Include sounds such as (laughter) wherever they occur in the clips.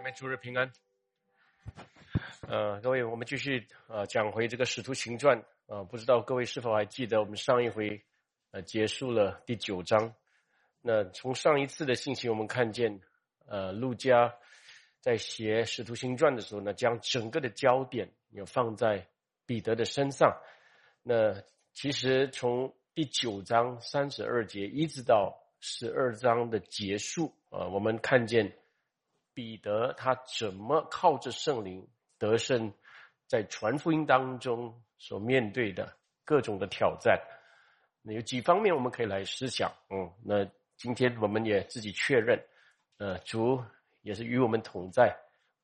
姐妹，主日平安。呃，各位，我们继续呃讲回这个《使徒行传》啊，不知道各位是否还记得我们上一回呃结束了第九章？那从上一次的信息，我们看见呃，路加在写《使徒行传》的时候呢，将整个的焦点要放在彼得的身上。那其实从第九章三十二节一直到十二章的结束啊，我们看见。彼得他怎么靠着圣灵得胜，在传福音当中所面对的各种的挑战，那有几方面我们可以来思想。嗯，那今天我们也自己确认，呃，主也是与我们同在，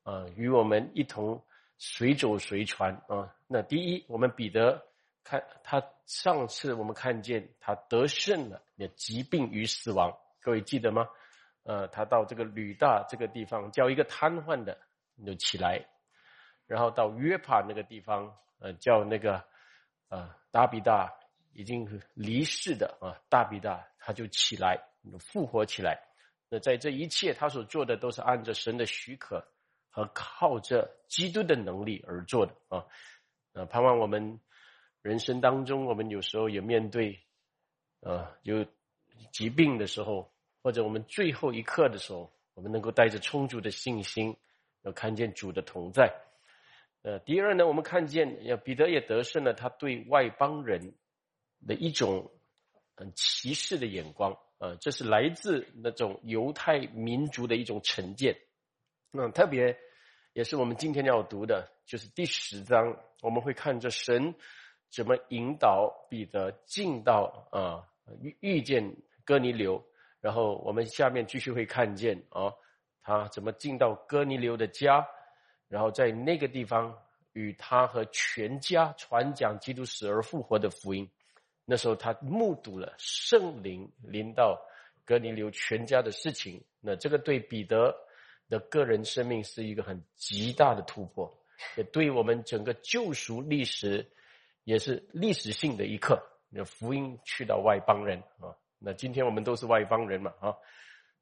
呃，与我们一同随走随传啊。那第一，我们彼得看他上次我们看见他得胜了，那疾病与死亡，各位记得吗？呃，他到这个吕大这个地方，叫一个瘫痪的就起来，然后到约帕那个地方，呃，叫那个呃大比大已经离世的啊大比大，他就起来复活起来。那在这一切他所做的都是按着神的许可和靠着基督的能力而做的啊。呃，盼望我们人生当中，我们有时候也面对呃有疾病的时候。或者我们最后一刻的时候，我们能够带着充足的信心，要看见主的同在。呃，第二呢，我们看见要彼得也得胜了，他对外邦人的一种很歧视的眼光，呃，这是来自那种犹太民族的一种成见。那特别也是我们今天要读的，就是第十章，我们会看着神怎么引导彼得进到啊遇遇见哥尼流。然后我们下面继续会看见啊，他怎么进到哥尼流的家，然后在那个地方与他和全家传讲基督死而复活的福音。那时候他目睹了圣灵临到哥尼流全家的事情。那这个对彼得的个人生命是一个很极大的突破，也对我们整个救赎历史也是历史性的一刻。那福音去到外邦人啊。那今天我们都是外邦人嘛，啊，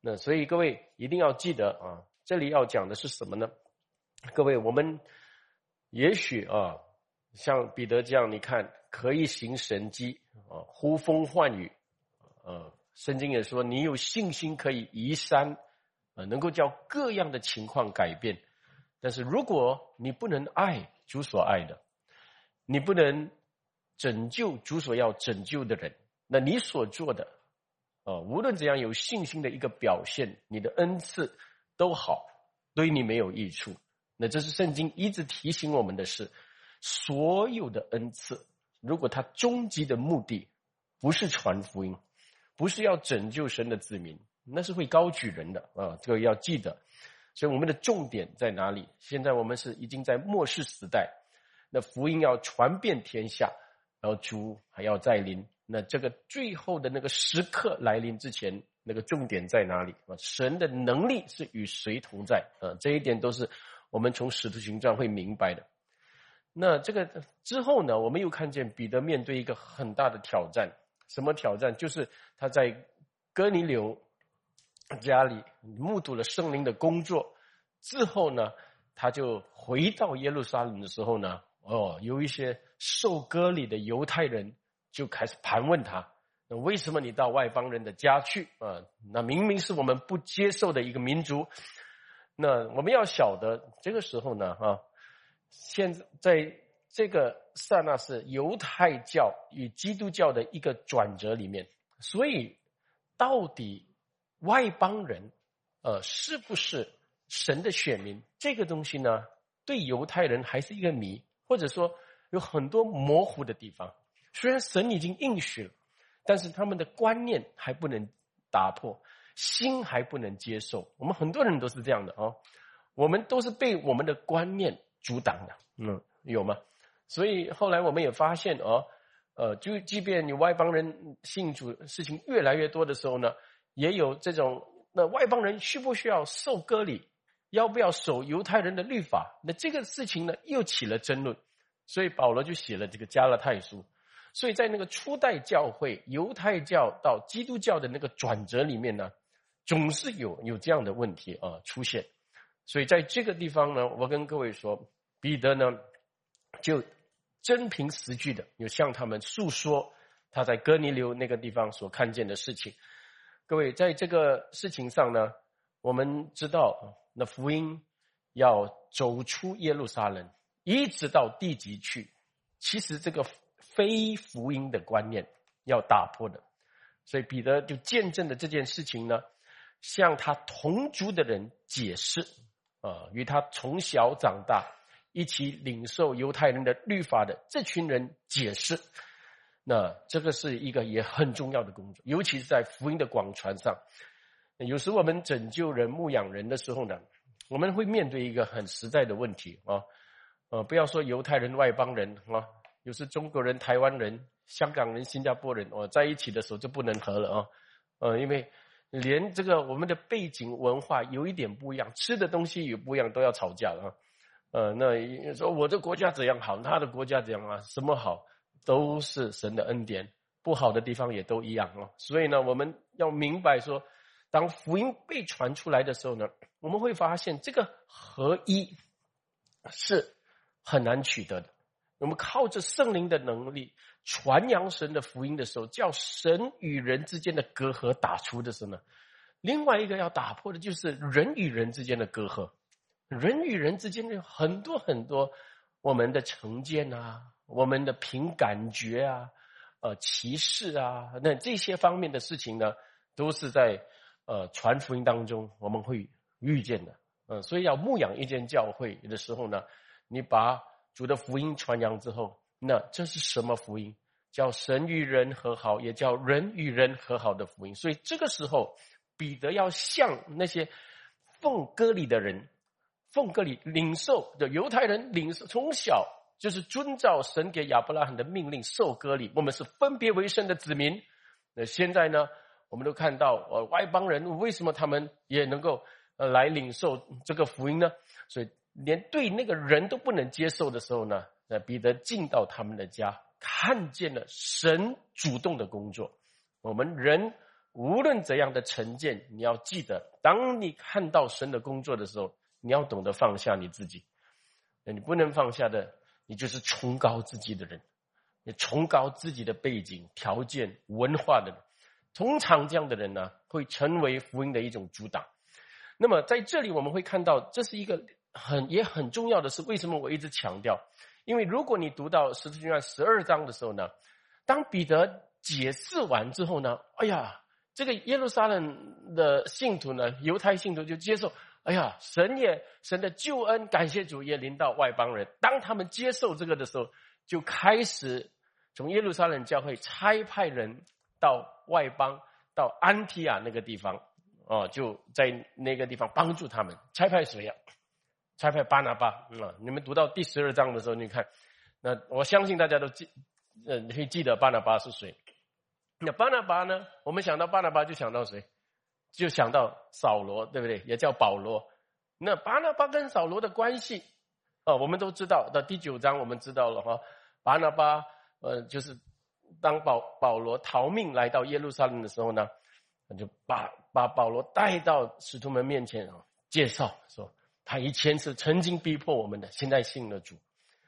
那所以各位一定要记得啊，这里要讲的是什么呢？各位，我们也许啊，像彼得这样，你看可以行神迹啊，呼风唤雨，呃，圣经也说你有信心可以移山，啊，能够叫各样的情况改变。但是如果你不能爱主所爱的，你不能拯救主所要拯救的人，那你所做的。啊，无论怎样有信心的一个表现，你的恩赐都好，对你没有益处。那这是圣经一直提醒我们的是，所有的恩赐，如果它终极的目的不是传福音，不是要拯救神的子民，那是会高举人的啊，这个要记得。所以我们的重点在哪里？现在我们是已经在末世时代，那福音要传遍天下，然后主还要再临。那这个最后的那个时刻来临之前，那个重点在哪里啊？神的能力是与谁同在啊？这一点都是我们从使徒行传会明白的。那这个之后呢，我们又看见彼得面对一个很大的挑战，什么挑战？就是他在哥尼流家里目睹了圣灵的工作之后呢，他就回到耶路撒冷的时候呢，哦，有一些受割礼的犹太人。就开始盘问他，那为什么你到外邦人的家去啊？那明明是我们不接受的一个民族。那我们要晓得，这个时候呢，哈，现在在这个刹那是犹太教与基督教的一个转折里面，所以到底外邦人，呃，是不是神的选民？这个东西呢，对犹太人还是一个谜，或者说有很多模糊的地方。虽然神已经应许了，但是他们的观念还不能打破，心还不能接受。我们很多人都是这样的哦，我们都是被我们的观念阻挡的。嗯，有吗？所以后来我们也发现哦，呃，就即便你外邦人信主事情越来越多的时候呢，也有这种那外邦人需不需要受割礼，要不要守犹太人的律法？那这个事情呢，又起了争论。所以保罗就写了这个加勒泰书。所以在那个初代教会，犹太教到基督教的那个转折里面呢，总是有有这样的问题啊出现。所以在这个地方呢，我跟各位说，彼得呢就真凭实据的，有向他们诉说他在哥尼流那个地方所看见的事情。各位在这个事情上呢，我们知道那福音要走出耶路撒冷，一直到地极去。其实这个非福音的观念要打破的，所以彼得就见证了这件事情呢，向他同族的人解释。啊，与他从小长大，一起领受犹太人的律法的这群人解释，那这个是一个也很重要的工作，尤其是在福音的广传上。有时我们拯救人、牧养人的时候呢，我们会面对一个很实在的问题啊，呃，不要说犹太人、外邦人啊，有时中国人、台湾人、香港人、新加坡人哦，在一起的时候就不能和了啊，呃，因为。连这个我们的背景文化有一点不一样，吃的东西也不一样，都要吵架了啊。呃，那说我的国家怎样好，他的国家怎样啊？什么好，都是神的恩典，不好的地方也都一样哦。所以呢，我们要明白说，当福音被传出来的时候呢，我们会发现这个合一是很难取得的。我们靠着圣灵的能力。传扬神的福音的时候，叫神与人之间的隔阂打出的时候呢，另外一个要打破的就是人与人之间的隔阂，人与人之间的很多很多我们的成见啊，我们的凭感觉啊，呃歧视啊，那这些方面的事情呢，都是在呃传福音当中我们会遇见的，嗯，所以要牧养一间教会的时候呢，你把主的福音传扬之后。那这是什么福音？叫神与人和好，也叫人与人和好的福音。所以这个时候，彼得要向那些奉割礼的人、奉割礼领受的犹太人领受，从小就是遵照神给亚伯拉罕的命令受割礼。我们是分别为圣的子民。那现在呢，我们都看到，呃，外邦人为什么他们也能够呃来领受这个福音呢？所以连对那个人都不能接受的时候呢？那彼得进到他们的家，看见了神主动的工作。我们人无论怎样的成见，你要记得，当你看到神的工作的时候，你要懂得放下你自己。那你不能放下的，你就是崇高自己的人，你崇高自己的背景、条件、文化的人。通常这样的人呢，会成为福音的一种阻挡。那么在这里我们会看到，这是一个很也很重要的是，为什么我一直强调？因为如果你读到使徒行传十二章的时候呢，当彼得解释完之后呢，哎呀，这个耶路撒冷的信徒呢，犹太信徒就接受，哎呀，神也神的救恩，感谢主也临到外邦人。当他们接受这个的时候，就开始从耶路撒冷教会差派人到外邦，到安提亚那个地方，哦，就在那个地方帮助他们。差派谁呀？差派巴拿巴啊！你们读到第十二章的时候，你看，那我相信大家都记，呃，可以记得巴拿巴是谁。那巴拿巴呢？我们想到巴拿巴就想到谁？就想到扫罗，对不对？也叫保罗。那巴拿巴跟扫罗的关系，啊，我们都知道。到第九章我们知道了哈，巴拿巴呃，就是当保保罗逃命来到耶路撒冷的时候呢，就把把保罗带到使徒们面前啊，介绍说。他以前是曾经逼迫我们的，现在信了主。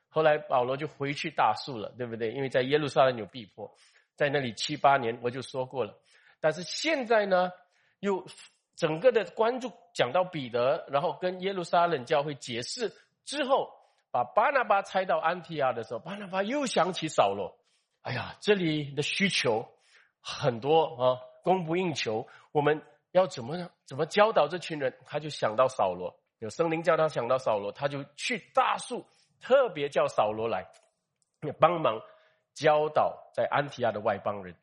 后来保罗就回去大树了，对不对？因为在耶路撒冷有逼迫，在那里七八年，我就说过了。但是现在呢，又整个的关注讲到彼得，然后跟耶路撒冷教会解释之后，把巴拿巴拆到安提亚的时候，巴拿巴又想起扫罗。哎呀，这里的需求很多啊，供不应求，我们要怎么怎么教导这群人？他就想到扫罗。有圣灵叫他想到扫罗，他就去大树，特别叫扫罗来，帮忙教导在安提亚的外邦人。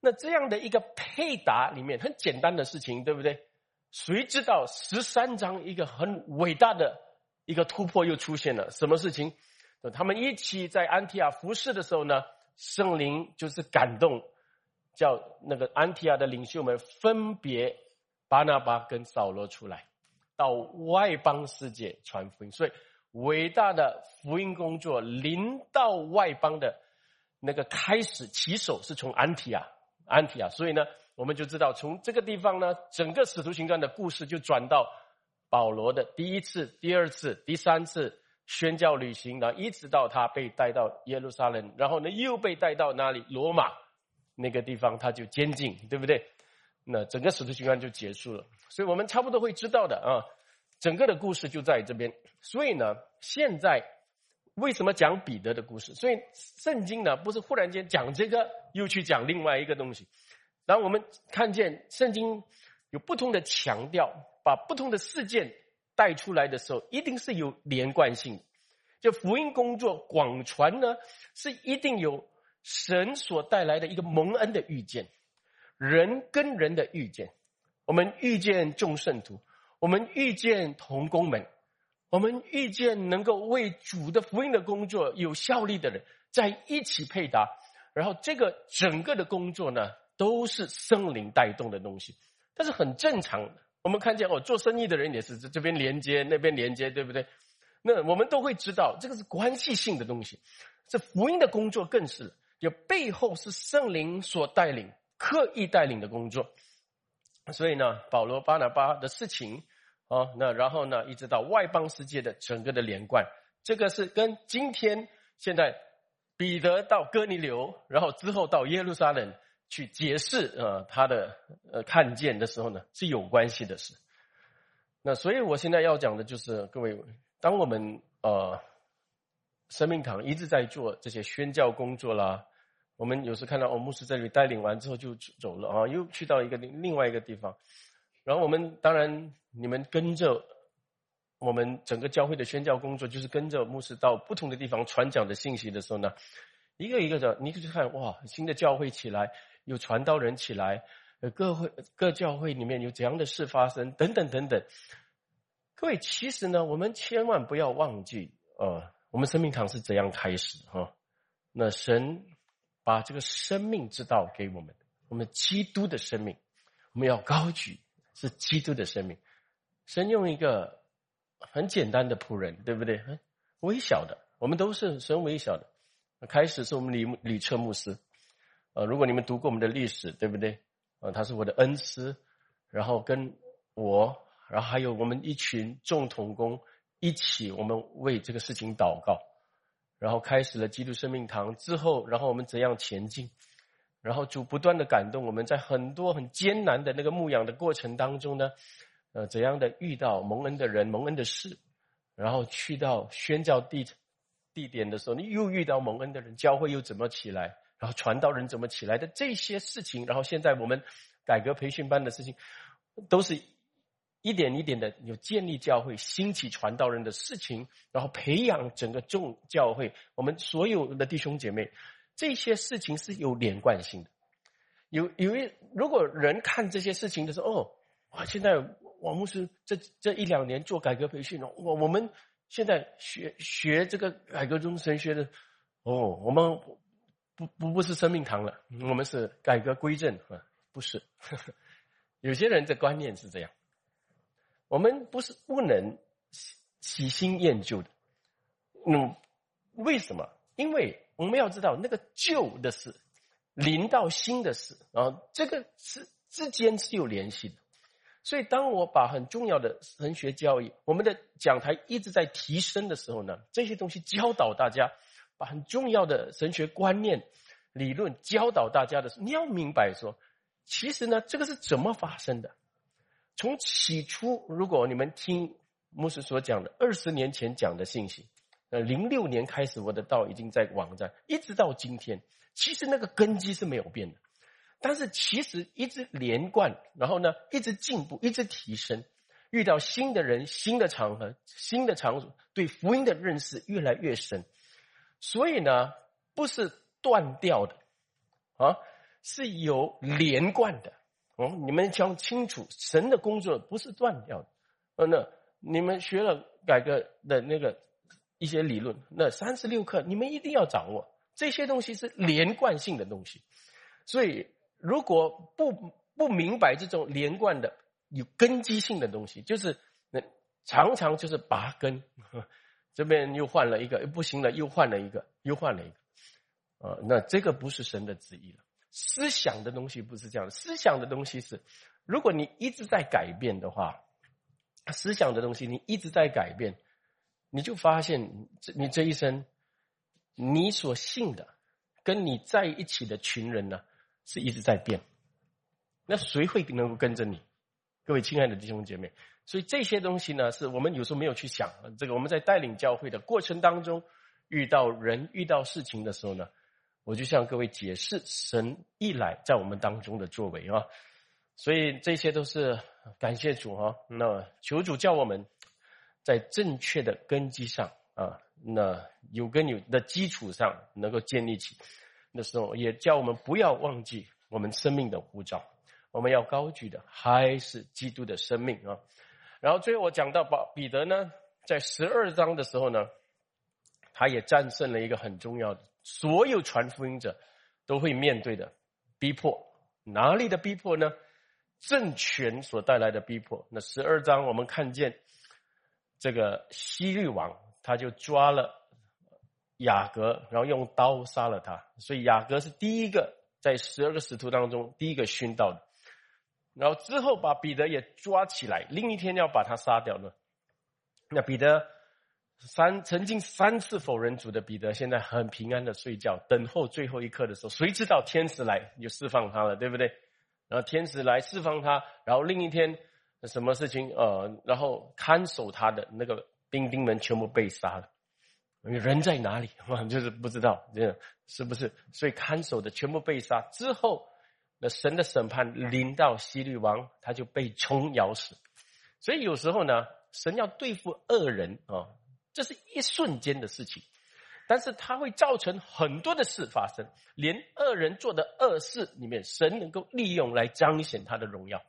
那这样的一个配搭里面，很简单的事情，对不对？谁知道十三章一个很伟大的一个突破又出现了？什么事情？他们一起在安提亚服侍的时候呢，圣灵就是感动，叫那个安提亚的领袖们分别巴拿巴跟扫罗出来。到外邦世界传福音，所以伟大的福音工作临到外邦的那个开始起手是从安提亚，安提亚，所以呢，我们就知道从这个地方呢，整个使徒行传的故事就转到保罗的第一次、第二次、第三次宣教旅行，然后一直到他被带到耶路撒冷，然后呢又被带到哪里？罗马那个地方，他就监禁，对不对？那整个使徒行传就结束了。所以我们差不多会知道的啊，整个的故事就在这边。所以呢，现在为什么讲彼得的故事？所以圣经呢，不是忽然间讲这个，又去讲另外一个东西。然后我们看见圣经有不同的强调。把不同的事件带出来的时候，一定是有连贯性。就福音工作广传呢，是一定有神所带来的一个蒙恩的遇见，人跟人的遇见。我们遇见众圣徒，我们遇见同工们，我们遇见能够为主的福音的工作有效力的人，在一起配搭。然后这个整个的工作呢，都是生灵带动的东西，这是很正常。我们看见哦，做生意的人也是这这边连接那边连接，对不对？那我们都会知道，这个是关系性的东西。这福音的工作更是，有背后是圣灵所带领、刻意带领的工作。所以呢，保罗、巴拿巴的事情啊，那然后呢，一直到外邦世界的整个的连贯，这个是跟今天现在彼得到哥尼流，然后之后到耶路撒冷。去解释呃他的呃看见的时候呢是有关系的事，那所以我现在要讲的就是各位，当我们呃生命堂一直在做这些宣教工作啦，我们有时看到哦牧师在这里带领完之后就走了啊，又去到一个另另外一个地方，然后我们当然你们跟着我们整个教会的宣教工作，就是跟着牧师到不同的地方传讲的信息的时候呢，一个一个的，你就看哇新的教会起来。有传道人起来，呃，各会各教会里面有怎样的事发生，等等等等。各位，其实呢，我们千万不要忘记，呃，我们生命堂是怎样开始哈？那神把这个生命之道给我们，我们基督的生命，我们要高举是基督的生命。神用一个很简单的仆人，对不对？很微小的，我们都是神微小的。开始是我们李李彻牧师。呃，如果你们读过我们的历史，对不对？呃，他是我的恩师，然后跟我，然后还有我们一群众同工一起，我们为这个事情祷告，然后开始了基督生命堂之后，然后我们怎样前进？然后主不断的感动我们，在很多很艰难的那个牧养的过程当中呢，呃，怎样的遇到蒙恩的人、蒙恩的事，然后去到宣教地地点的时候，你又遇到蒙恩的人，教会又怎么起来？然后传道人怎么起来的这些事情，然后现在我们改革培训班的事情，都是一点一点的有建立教会、兴起传道人的事情，然后培养整个众教会，我们所有的弟兄姐妹，这些事情是有连贯性的。有有一如果人看这些事情的时候，哦，哇，现在王牧师这这一两年做改革培训了，我我们现在学学这个改革中神学的，哦，我们。不不不是生命堂了，我们是改革归正啊，不是。(laughs) 有些人的观念是这样，我们不是不能喜新厌旧的。嗯，为什么？因为我们要知道那个旧的事临到新的事啊，这个是之间是有联系的。所以，当我把很重要的神学教育，我们的讲台一直在提升的时候呢，这些东西教导大家。把很重要的神学观念、理论教导大家的时候，你要明白说，其实呢，这个是怎么发生的？从起初，如果你们听牧师所讲的二十年前讲的信息，呃，零六年开始我的道已经在网站，一直到今天，其实那个根基是没有变的。但是其实一直连贯，然后呢，一直进步，一直提升。遇到新的人、新的场合、新的场所，对福音的认识越来越深。所以呢，不是断掉的，啊，是有连贯的。哦，你们讲清楚，神的工作不是断掉的。呃，那你们学了改革的那个一些理论，那三十六课你们一定要掌握。这些东西是连贯性的东西。所以，如果不不明白这种连贯的、有根基性的东西，就是那常常就是拔根。(laughs) 这边又换了一个，不行了，又换了一个，又换了一个，啊，那这个不是神的旨意了。思想的东西不是这样的，思想的东西是，如果你一直在改变的话，思想的东西，你一直在改变，你就发现这你这一生，你所信的，跟你在一起的群人呢，是一直在变。那谁会能够跟着你？各位亲爱的弟兄姐妹，所以这些东西呢，是我们有时候没有去想。这个我们在带领教会的过程当中，遇到人、遇到事情的时候呢，我就向各位解释神一来在我们当中的作为啊。所以这些都是感谢主哈。那求主叫我们在正确的根基上啊，那有根有的基础上能够建立起。那时候也叫我们不要忘记我们生命的护照。我们要高举的还是基督的生命啊。然后最后我讲到保彼得呢，在十二章的时候呢，他也战胜了一个很重要的，所有传福音者都会面对的逼迫。哪里的逼迫呢？政权所带来的逼迫。那十二章我们看见这个西律王，他就抓了雅各，然后用刀杀了他。所以雅各是第一个在十二个使徒当中第一个殉道的。然后之后把彼得也抓起来，另一天要把他杀掉呢。那彼得三曾经三次否认主的彼得，现在很平安的睡觉，等候最后一刻的时候，谁知道天使来就释放他了，对不对？然后天使来释放他，然后另一天什么事情？呃，然后看守他的那个兵丁们全部被杀了。人在哪里？(laughs) 就是不知道，这是不是？所以看守的全部被杀之后。那神的审判临到希律王，他就被虫咬死。所以有时候呢，神要对付恶人啊，这是一瞬间的事情，但是它会造成很多的事发生。连恶人做的恶事里面，神能够利用来彰显他的荣耀。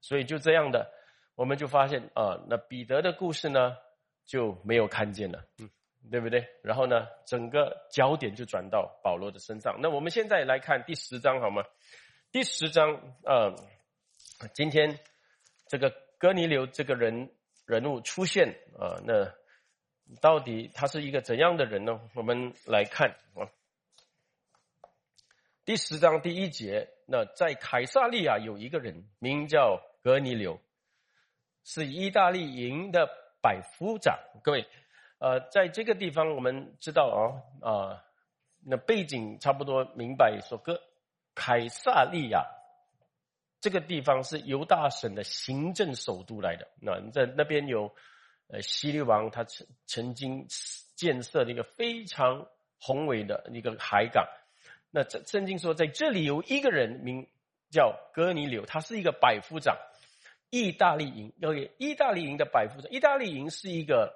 所以就这样的，我们就发现啊，那彼得的故事呢就没有看见了，嗯，对不对？然后呢，整个焦点就转到保罗的身上。那我们现在来看第十章好吗？第十章，呃，今天这个哥尼流这个人人物出现，啊，那到底他是一个怎样的人呢？我们来看啊，第十章第一节，那在凯撒利亚有一个人名叫格尼流，是意大利营的百夫长。各位，呃，在这个地方我们知道啊，啊，那背景差不多明白，说哥。凯撒利亚这个地方是犹大省的行政首都来的。那在那边有，呃，西律王他曾曾经建设了一个非常宏伟的一个海港。那这圣经说，在这里有一个人名叫哥尼流，他是一个百夫长，意大利营。要意大利营的百夫长，意大利营是一个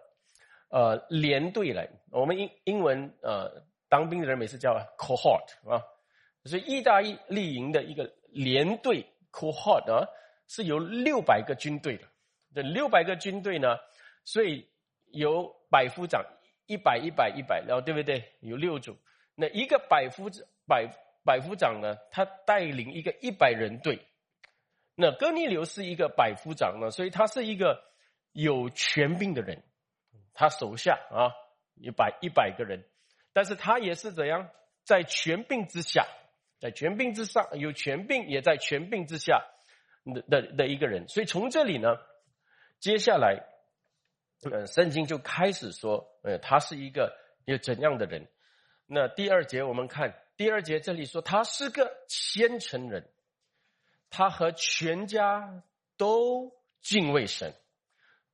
呃连队来。我们英英文呃当兵的人每次叫 cohort 啊。所以，意大利营的一个连队 cohort 啊，是由六百个军队的。这六百个军队呢，所以有百夫长一百一百一百，然后对不对？有六组。那一个百夫百百夫长呢，他带领一个一百人队。那哥尼流是一个百夫长呢，所以他是一个有权柄的人，他手下啊一百一百个人，但是他也是怎样在权柄之下。在权柄之上，有权柄也在权柄之下的的的一个人，所以从这里呢，接下来，呃，圣经就开始说，呃，他是一个有怎样的人？那第二节我们看，第二节这里说他是个虔诚人，他和全家都敬畏神，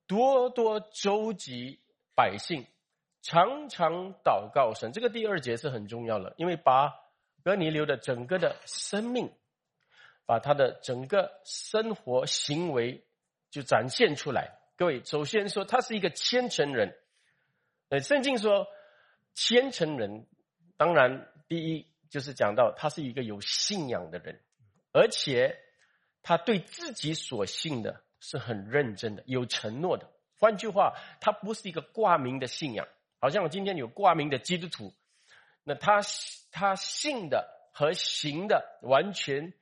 多多周集百姓，常常祷告神。这个第二节是很重要的，因为把。哥尼流的整个的生命，把他的整个生活行为就展现出来。各位，首先说他是一个虔诚人。呃，圣经说虔诚人，当然第一就是讲到他是一个有信仰的人，而且他对自己所信的是很认真的，有承诺的。换句话，他不是一个挂名的信仰，好像我今天有挂名的基督徒。那他他信的和行的完全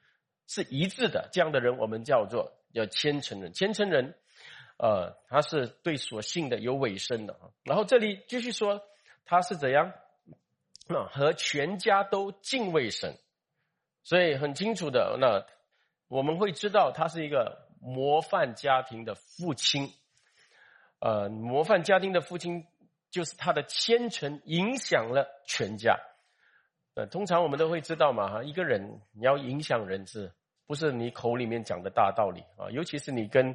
是一致的，这样的人我们叫做叫虔诚人。虔诚人，呃，他是对所信的有尾声的啊。然后这里继续说他是怎样，那和全家都敬畏神，所以很清楚的，那我们会知道他是一个模范家庭的父亲。呃，模范家庭的父亲就是他的虔诚影响了全家。呃，通常我们都会知道嘛，哈，一个人你要影响人，是不是你口里面讲的大道理啊？尤其是你跟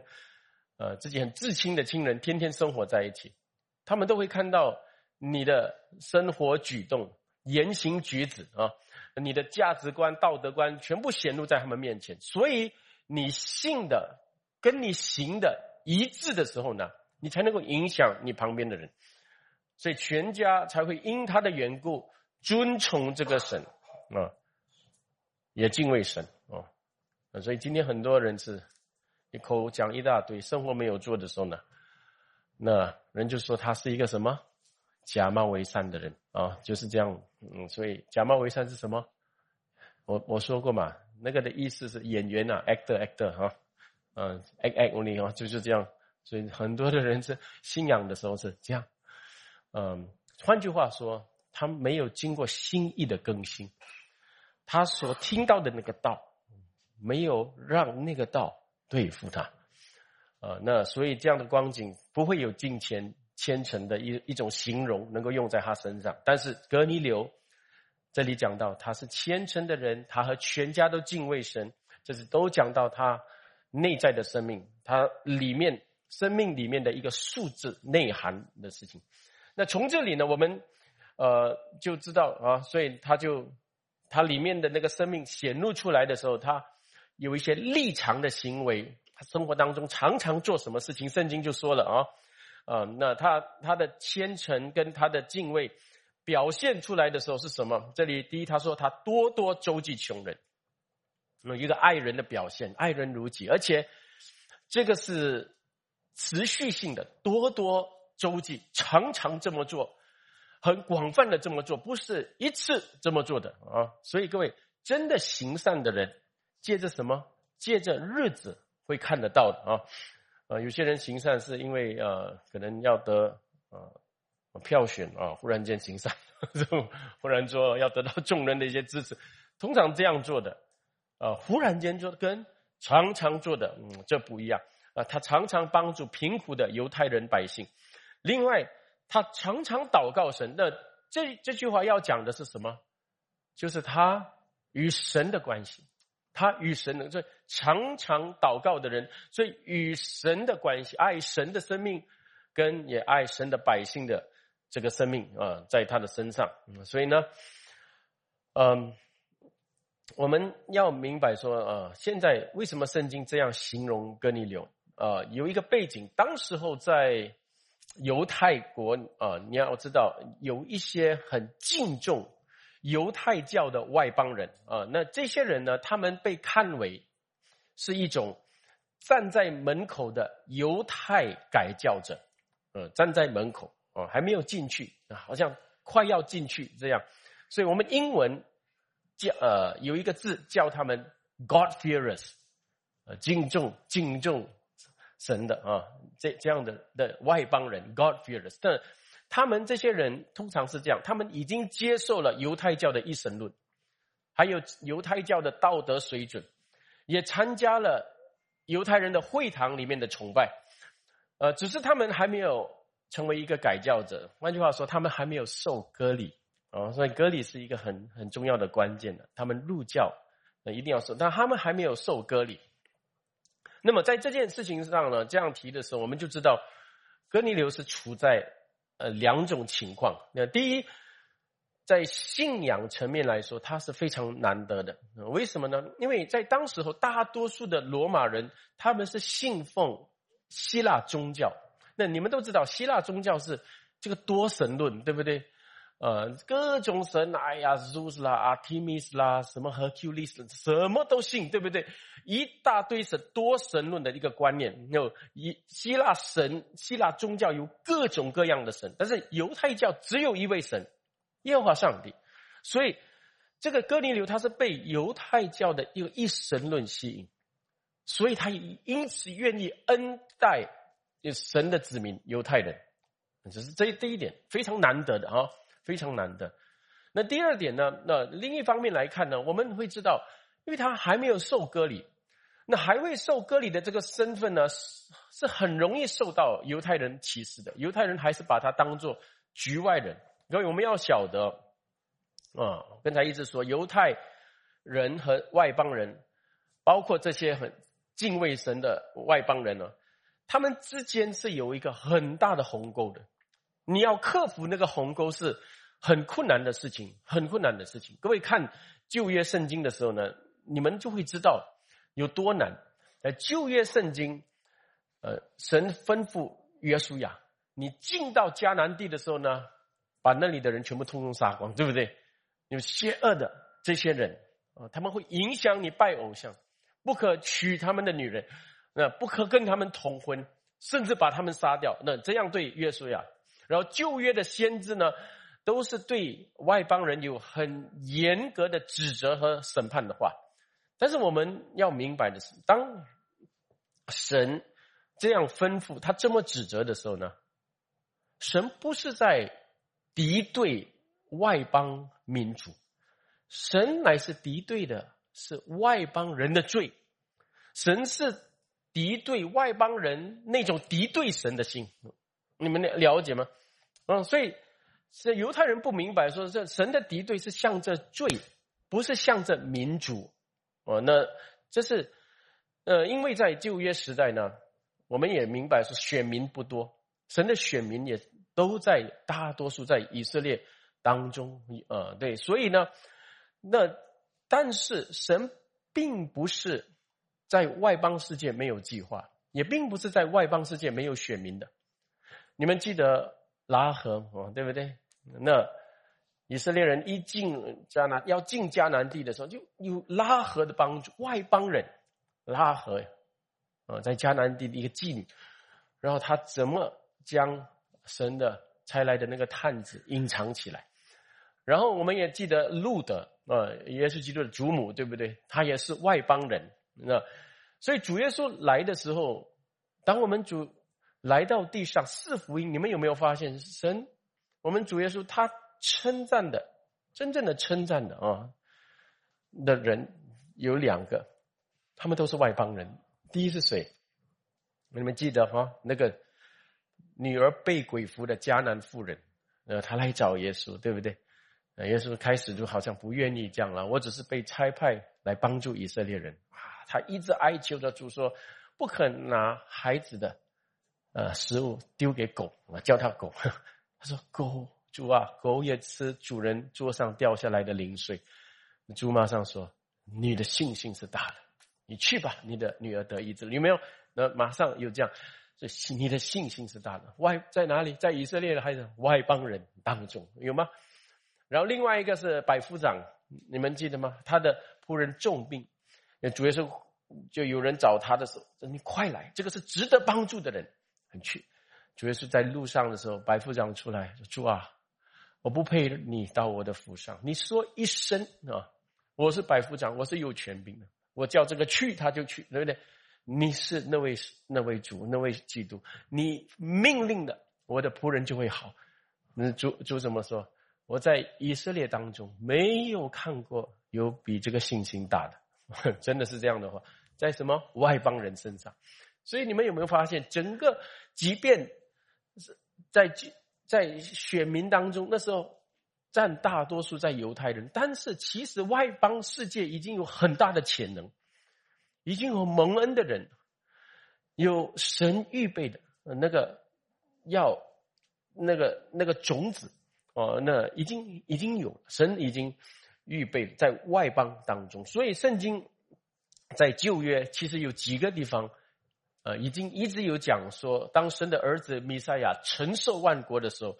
呃自己很至亲的亲人天天生活在一起，他们都会看到你的生活举动、言行举止啊，你的价值观、道德观全部显露在他们面前。所以你信的跟你行的一致的时候呢，你才能够影响你旁边的人，所以全家才会因他的缘故。尊崇这个神啊，也敬畏神啊，所以今天很多人是一口讲一大堆，生活没有做的时候呢，那人就说他是一个什么假冒为善的人啊，就是这样。嗯，所以假冒为善是什么？我我说过嘛，那个的意思是演员啊，actor actor 哈，嗯，act act only 啊，就是这样。所以很多的人是信仰的时候是这样。嗯，换句话说。他没有经过心意的更新，他所听到的那个道，没有让那个道对付他，呃，那所以这样的光景不会有金钱虔诚的一一种形容能够用在他身上。但是格尼流这里讲到他是虔诚的人，他和全家都敬畏神，这是都讲到他内在的生命，他里面生命里面的一个数字内涵的事情。那从这里呢，我们。呃，就知道啊，所以他就他里面的那个生命显露出来的时候，他有一些立场的行为，他生活当中常常做什么事情，圣经就说了啊，啊，那他他的虔诚跟他的敬畏表现出来的时候是什么？这里第一，他说他多多周济穷人，那一个爱人的表现，爱人如己，而且这个是持续性的，多多周济，常常这么做。很广泛的这么做，不是一次这么做的啊！所以各位真的行善的人，借着什么？借着日子会看得到的啊！呃，有些人行善是因为呃，可能要得呃票选啊，忽然间行善，(laughs) 忽然说要得到众人的一些支持，通常这样做的啊，忽然间做跟常常做的，嗯，这不一样啊！他常常帮助贫苦的犹太人百姓，另外。他常常祷告神，那这这句话要讲的是什么？就是他与神的关系，他与神的这常常祷告的人，所以与神的关系，爱神的生命，跟也爱神的百姓的这个生命啊，在他的身上。所以呢，嗯，我们要明白说啊，现在为什么圣经这样形容哥尼流啊？有一个背景，当时候在。犹太国啊，你要知道有一些很敬重犹太教的外邦人。啊，那这些人呢，他们被看为是一种站在门口的犹太改教者，呃，站在门口哦，还没有进去啊，好像快要进去这样，所以我们英文叫呃有一个字叫他们 God fearers，呃，敬重敬重。神的啊，这这样的的外邦人，God fearers，但他们这些人通常是这样，他们已经接受了犹太教的一神论，还有犹太教的道德水准，也参加了犹太人的会堂里面的崇拜，呃，只是他们还没有成为一个改教者。换句话说，他们还没有受割礼啊，所以割礼是一个很很重要的关键的。他们入教呃一定要受，但他们还没有受割礼。那么在这件事情上呢，这样提的时候，我们就知道，哥尼流是处在呃两种情况。那第一，在信仰层面来说，他是非常难得的。为什么呢？因为在当时候，大多数的罗马人他们是信奉希腊宗教。那你们都知道，希腊宗教是这个多神论，对不对？呃，各种神，哎呀，Zeus 啦，Artemis 啦，什么 Hercules，什么都信，对不对？一大堆神，多神论的一个观念。有一希腊神，希腊宗教有各种各样的神，但是犹太教只有一位神，耶和华上帝。所以这个哥尼流他是被犹太教的一个一神论吸引，所以他因此愿意恩待神的子民犹太人。只是这这一点非常难得的啊。非常难的。那第二点呢？那另一方面来看呢，我们会知道，因为他还没有受割礼，那还未受割礼的这个身份呢，是很容易受到犹太人歧视的。犹太人还是把他当做局外人。所以我们要晓得，啊，刚才一直说犹太人和外邦人，包括这些很敬畏神的外邦人呢，他们之间是有一个很大的鸿沟的。你要克服那个鸿沟是很困难的事情，很困难的事情。各位看旧约圣经的时候呢，你们就会知道。有多难？在旧约圣经，呃，神吩咐约书亚，你进到迦南地的时候呢，把那里的人全部通通杀光，对不对？有邪恶的这些人啊，他们会影响你拜偶像，不可娶他们的女人，那不可跟他们通婚，甚至把他们杀掉。那这样对约书亚，然后旧约的先知呢，都是对外邦人有很严格的指责和审判的话。但是我们要明白的是，当神这样吩咐他这么指责的时候呢，神不是在敌对外邦民族，神乃是敌对的是外邦人的罪，神是敌对外邦人那种敌对神的心，你们了了解吗？嗯，所以是犹太人不明白，说这神的敌对是向着罪，不是向着民主。哦，那这是，呃，因为在旧约时代呢，我们也明白是选民不多，神的选民也都在大多数在以色列当中，呃，对，所以呢，那但是神并不是在外邦世界没有计划，也并不是在外邦世界没有选民的。你们记得拉合哦，对不对？那。以色列人一进迦南，要进迦南地的时候，就有拉合的帮助。外邦人拉合，啊，在迦南地的一个妓女，然后他怎么将神的差来的那个探子隐藏起来？然后我们也记得路德，啊，耶稣基督的祖母，对不对？他也是外邦人，那所以主耶稣来的时候，当我们主来到地上四福音，你们有没有发现神？我们主耶稣他。称赞的，真正的称赞的啊的人有两个，他们都是外邦人。第一是谁？你们记得哈？那个女儿被鬼附的迦南妇人，呃，她来找耶稣，对不对？耶稣开始就好像不愿意这样了。我只是被差派来帮助以色列人啊。他一直哀求着主说，不肯拿孩子的呃食物丢给狗啊，叫他狗。他说狗。主啊，狗也吃主人桌上掉下来的零碎。猪马上说：“你的信心是大的，你去吧，你的女儿得医治。”有没有？那马上有这样，这你的信心是大的。外在哪里？在以色列的还是外邦人当中有吗？然后另外一个是百夫长，你们记得吗？他的仆人重病，主要是就有人找他的时候，你快来，这个是值得帮助的人，很去。主要是在路上的时候，百夫长出来说：“主啊。”我不配你到我的府上。你说一声啊，我是百夫长，我是有权柄的。我叫这个去，他就去，对不对？你是那位那位主，那位基督，你命令的，我的仆人就会好。那主主怎么说？我在以色列当中没有看过有比这个信心大的，(laughs) 真的是这样的话，在什么外邦人身上？所以你们有没有发现，整个即便是在。在选民当中，那时候占大多数在犹太人，但是其实外邦世界已经有很大的潜能，已经有蒙恩的人，有神预备的那个要那个那个种子哦，那已经已经有神已经预备在外邦当中，所以圣经在旧约其实有几个地方。呃，已经一直有讲说，当生的儿子弥赛亚承受万国的时候，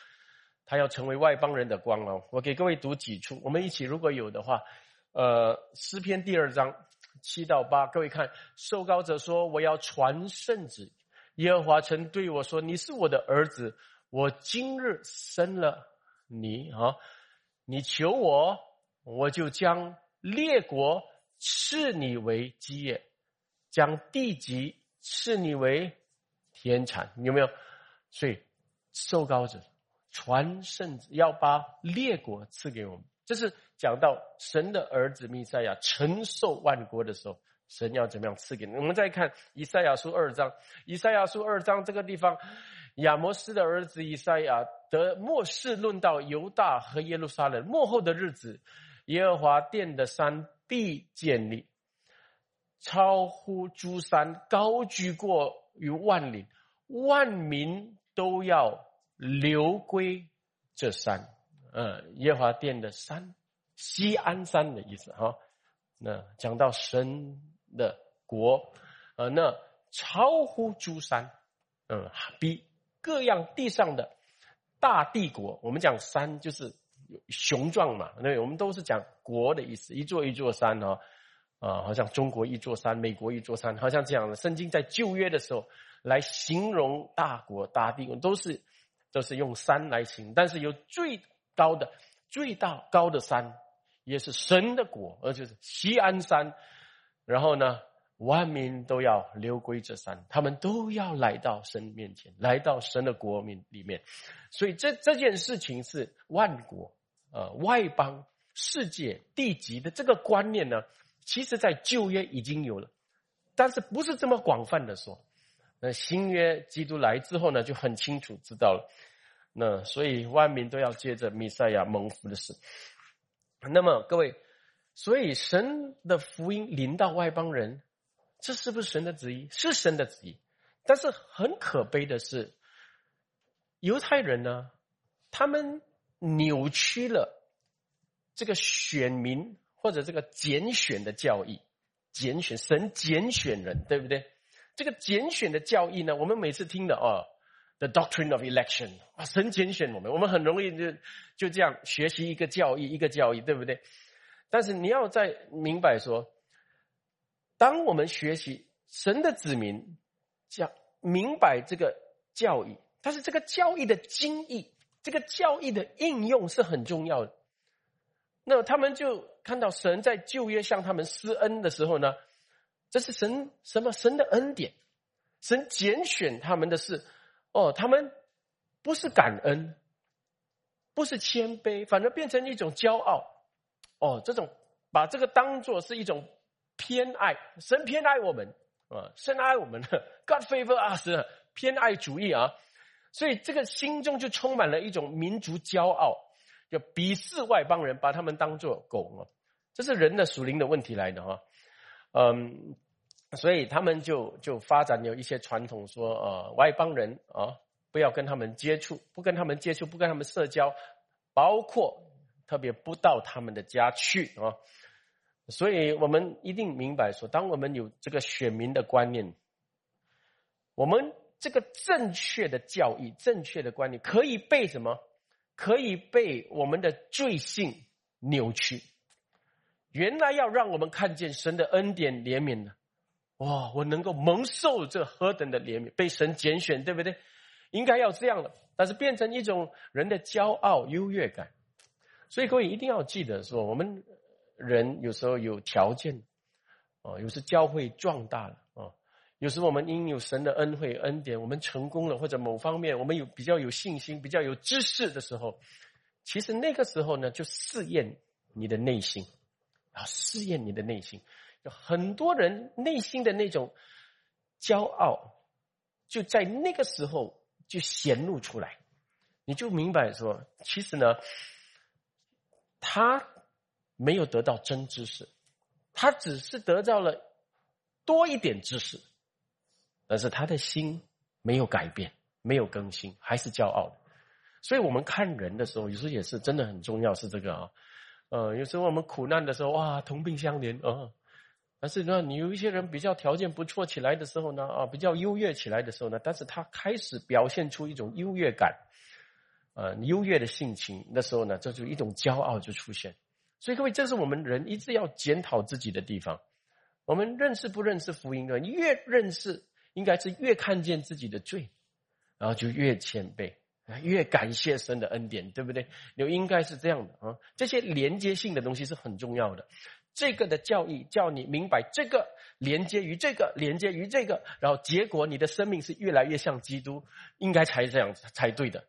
他要成为外邦人的光哦。我给各位读几处，我们一起如果有的话，呃，诗篇第二章七到八，各位看，受膏者说：“我要传圣旨。”耶和华曾对我说：“你是我的儿子，我今日生了你啊！你求我，我就将列国赐你为基业，将地级。”视你为天产，有没有？所以受膏者传圣旨，要把列国赐给我们。这是讲到神的儿子弥赛亚承受万国的时候神要怎么样赐给你？我们再看以赛亚书二章，以赛亚书二章这个地方，亚摩斯的儿子以赛亚得末世论到犹大和耶路撒冷末后的日子，耶和华殿的山必建立，超乎诸山，高居过于万里，万民都要流归这山。嗯，耶华殿的山，西安山的意思哈。那讲到神。的国，呃，那超乎诸山，嗯，比各样地上的大帝国，我们讲山就是雄壮嘛，对，我们都是讲国的意思，一座一座山哦，啊，好像中国一座山，美国一座山，好像这样的。圣经在旧约的时候来形容大国大帝国，都是都是用山来形容，但是有最高的最大高的山，也是神的国，而且是西安山。然后呢，万民都要流归这山，他们都要来到神面前，来到神的国民里面。所以这这件事情是万国、呃外邦、世界、地级的这个观念呢，其实在旧约已经有了，但是不是这么广泛的说。那新约基督来之后呢，就很清楚知道了。那所以万民都要借着弥赛亚蒙福的事。那么各位。所以，神的福音临到外邦人，这是不是神的旨意？是神的旨意。但是很可悲的是，犹太人呢，他们扭曲了这个选民或者这个拣选的教义。拣选神拣选人，对不对？这个拣选的教义呢，我们每次听的哦，the doctrine of election 啊，神拣选我们，我们很容易就就这样学习一个教义，一个教义，对不对？但是你要在明白说，当我们学习神的子民，讲明白这个教义，但是这个教义的精义，这个教义的应用是很重要的。那他们就看到神在旧约向他们施恩的时候呢，这是神什么？神的恩典，神拣选他们的事，哦，他们不是感恩，不是谦卑，反而变成一种骄傲。哦，这种把这个当做是一种偏爱，神偏爱我们。啊，深爱我们，God favor us，偏爱主义啊，所以这个心中就充满了一种民族骄傲，就鄙视外邦人，把他们当做狗啊，这是人的属灵的问题来的哈，嗯，所以他们就就发展有一些传统，说呃外邦人啊，不要跟他们接触，不跟他们接触，不跟他们社交，包括。特别不到他们的家去啊，所以我们一定明白说，当我们有这个选民的观念，我们这个正确的教义、正确的观念，可以被什么？可以被我们的罪性扭曲。原来要让我们看见神的恩典怜悯呢，哇！我能够蒙受这何等的怜悯，被神拣选，对不对？应该要这样的，但是变成一种人的骄傲、优越感。所以各位一定要记得说，我们人有时候有条件，哦，有时教会壮大了，有时我们因有神的恩惠恩典，我们成功了，或者某方面我们有比较有信心、比较有知识的时候，其实那个时候呢，就试验你的内心，啊，试验你的内心，有很多人内心的那种骄傲，就在那个时候就显露出来，你就明白说，其实呢。他没有得到真知识，他只是得到了多一点知识，但是他的心没有改变，没有更新，还是骄傲的。所以我们看人的时候，有时候也是真的很重要，是这个啊。呃，有时候我们苦难的时候，哇，同病相怜啊。但是呢，你有一些人比较条件不错起来的时候呢，啊，比较优越起来的时候呢，但是他开始表现出一种优越感。呃，优越的性情，那时候呢，这就一种骄傲就出现。所以各位，这是我们人一直要检讨自己的地方。我们认识不认识福音的？你越认识，应该是越看见自己的罪，然后就越谦卑，越感谢神的恩典，对不对？就应该是这样的啊。这些连接性的东西是很重要的。这个的教义叫你明白这个连接于这个，连接于这个，然后结果你的生命是越来越像基督，应该才这样才对的。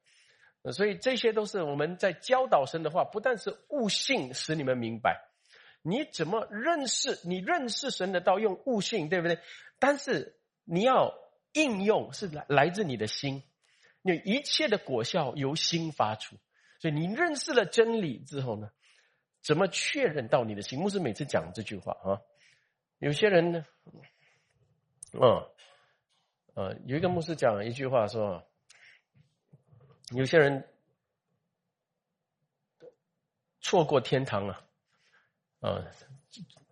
所以这些都是我们在教导神的话，不但是悟性使你们明白，你怎么认识？你认识神的道用悟性，对不对？但是你要应用是来来自你的心，你一切的果效由心发出。所以你认识了真理之后呢，怎么确认到你的心？牧师每次讲这句话啊，有些人呢，嗯，呃，有一个牧师讲一句话说，有些人错过天堂啊。啊，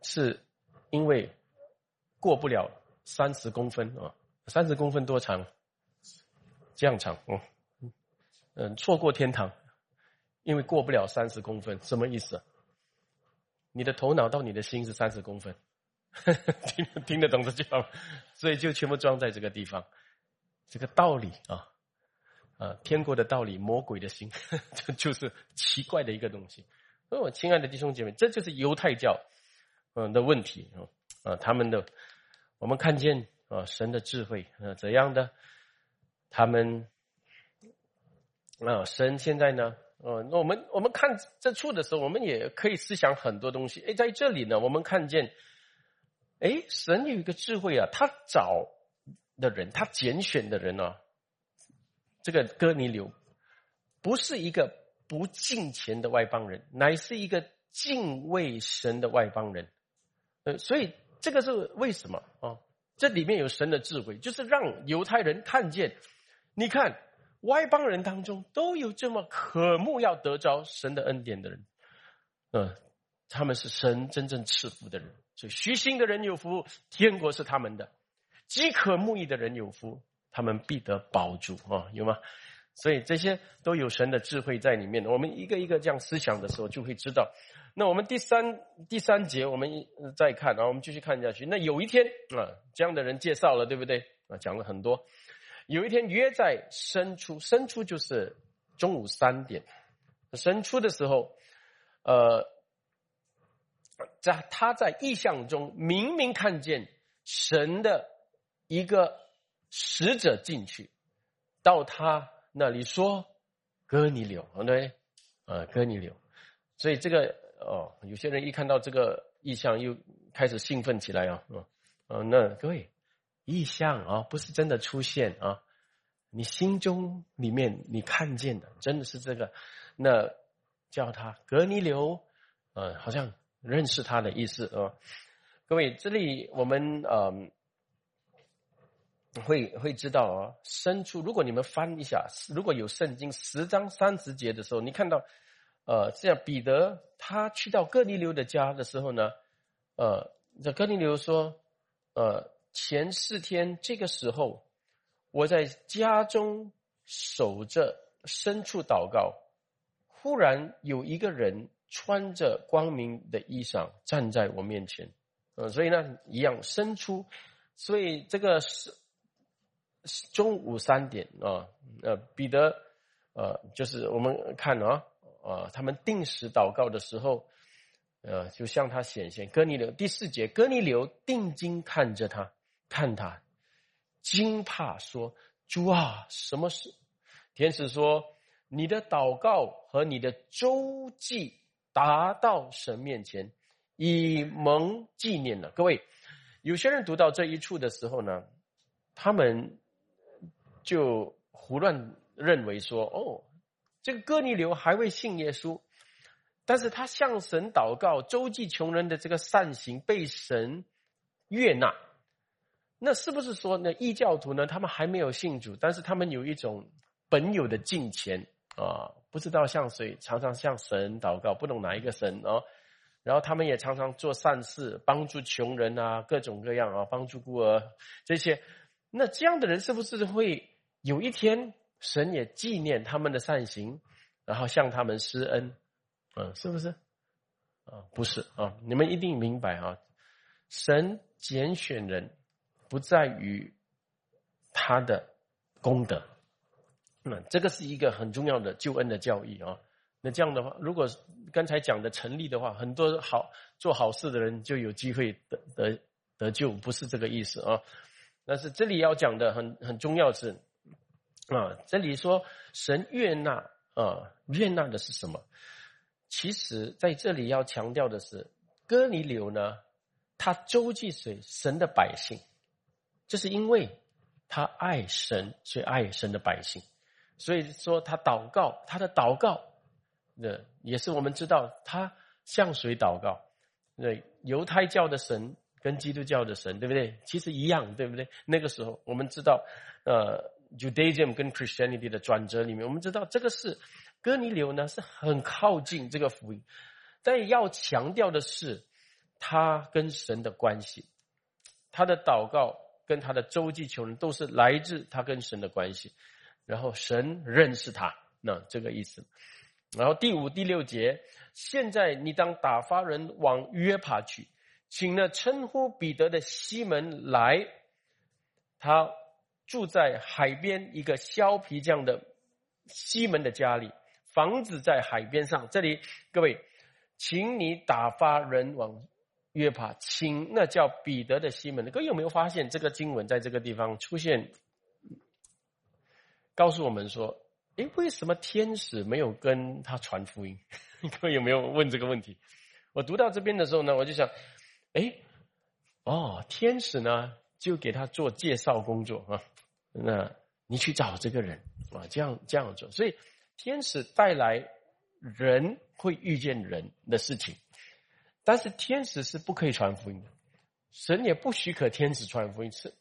是因为过不了三十公分啊，三十公分多长？这样长哦，嗯，错过天堂，因为过不了三十公分，什么意思？你的头脑到你的心是三十公分，(laughs) 听听得懂这句话吗？所以就全部装在这个地方，这个道理啊，啊，天国的道理，魔鬼的心，(laughs) 这就是奇怪的一个东西。哦，亲爱的弟兄姐妹，这就是犹太教，嗯的问题啊啊，他们的我们看见啊神的智慧啊怎样的，他们啊神现在呢，呃，那我们我们看这处的时候，我们也可以思想很多东西。哎，在这里呢，我们看见，哎，神有一个智慧啊，他找的人，他拣选的人呢，这个哥尼流不是一个。不敬虔的外邦人，乃是一个敬畏神的外邦人。呃，所以这个是为什么啊？这里面有神的智慧，就是让犹太人看见，你看外邦人当中都有这么渴慕要得着神的恩典的人，嗯，他们是神真正赐福的人。所以虚心的人有福，天国是他们的；饥渴慕义的人有福，他们必得饱足啊，有吗？所以这些都有神的智慧在里面。我们一个一个这样思想的时候，就会知道。那我们第三第三节，我们再看，然后我们继续看下去。那有一天啊，这样的人介绍了，对不对？啊，讲了很多。有一天约在申初，申初就是中午三点。申初的时候，呃，在他在意象中明明看见神的一个使者进去，到他。那里说，哥尼流，对，啊，哥尼流，所以这个哦，有些人一看到这个意象，又开始兴奋起来啊，啊，那各位，意象啊，不是真的出现啊，你心中里面你看见的真的是这个，那叫他格尼流，呃，好像认识他的意思啊，各位，这里我们嗯。会会知道啊，生出。如果你们翻一下，如果有圣经十章三十节的时候，你看到，呃，这样彼得他去到哥尼流的家的时候呢，呃，这哥尼流说，呃，前四天这个时候，我在家中守着深处祷告，忽然有一个人穿着光明的衣裳站在我面前，呃，所以呢，一样伸出，所以这个是。中午三点啊，呃，彼得，呃，就是我们看啊，啊，他们定时祷告的时候，呃，就向他显现。哥尼流第四节，哥尼流定睛看着他，看他，惊怕说：“主啊，什么事？”天使说：“你的祷告和你的周记达到神面前，以蒙纪念了。”各位，有些人读到这一处的时候呢，他们。就胡乱认为说，哦，这个哥尼流还未信耶稣，但是他向神祷告，周济穷人的这个善行被神悦纳，那是不是说那异教徒呢？他们还没有信主，但是他们有一种本有的敬虔啊，不知道向谁，常常向神祷告，不懂哪一个神哦，然后他们也常常做善事，帮助穷人啊，各种各样啊，帮助孤儿这些。那这样的人是不是会有一天神也纪念他们的善行，然后向他们施恩？嗯，是不是？啊，不是啊！你们一定明白啊！神拣选人不在于他的功德，那这个是一个很重要的救恩的教义啊。那这样的话，如果刚才讲的成立的话，很多好做好事的人就有机会得得得救，不是这个意思啊。但是这里要讲的很很重要是，啊，这里说神悦纳啊，悦纳的是什么？其实在这里要强调的是，哥尼流呢，他周济谁？神的百姓，这是因为他爱神，所以爱神的百姓。所以说他祷告，他的祷告，那也是我们知道他向谁祷告？对，犹太教的神跟基督教的神，对不对？其实一样，对不对？那个时候我们知道，呃，Judaism 跟 Christianity 的转折里面，我们知道这个是哥尼流呢是很靠近这个福音，但要强调的是他跟神的关系，他的祷告跟他的周济求人都是来自他跟神的关系。然后神认识他，那这个意思。然后第五、第六节，现在你当打发人往约帕去，请了称呼彼得的西门来，他住在海边一个削皮匠的西门的家里，房子在海边上。这里各位，请你打发人往约帕，请那叫彼得的西门。各位有没有发现这个经文在这个地方出现？告诉我们说：“诶，为什么天使没有跟他传福音？各 (laughs) 位有没有问这个问题？我读到这边的时候呢，我就想：诶，哦，天使呢就给他做介绍工作啊。那你去找这个人啊，这样这样做。所以天使带来人会遇见人的事情，但是天使是不可以传福音的，神也不许可天使传福音。是。”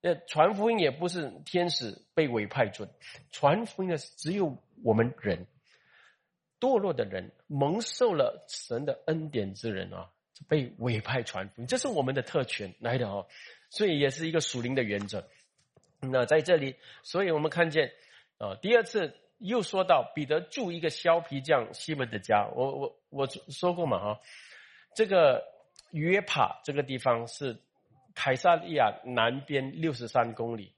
那传福音也不是天使被委派做，传福音的只有我们人，堕落的人，蒙受了神的恩典之人啊，被委派传福音，这是我们的特权来的哦，所以也是一个属灵的原则。那在这里，所以我们看见啊，第二次又说到彼得住一个削皮匠西门的家，我我我说过嘛哈，这个约帕这个地方是。凯撒利亚南边六十三公里，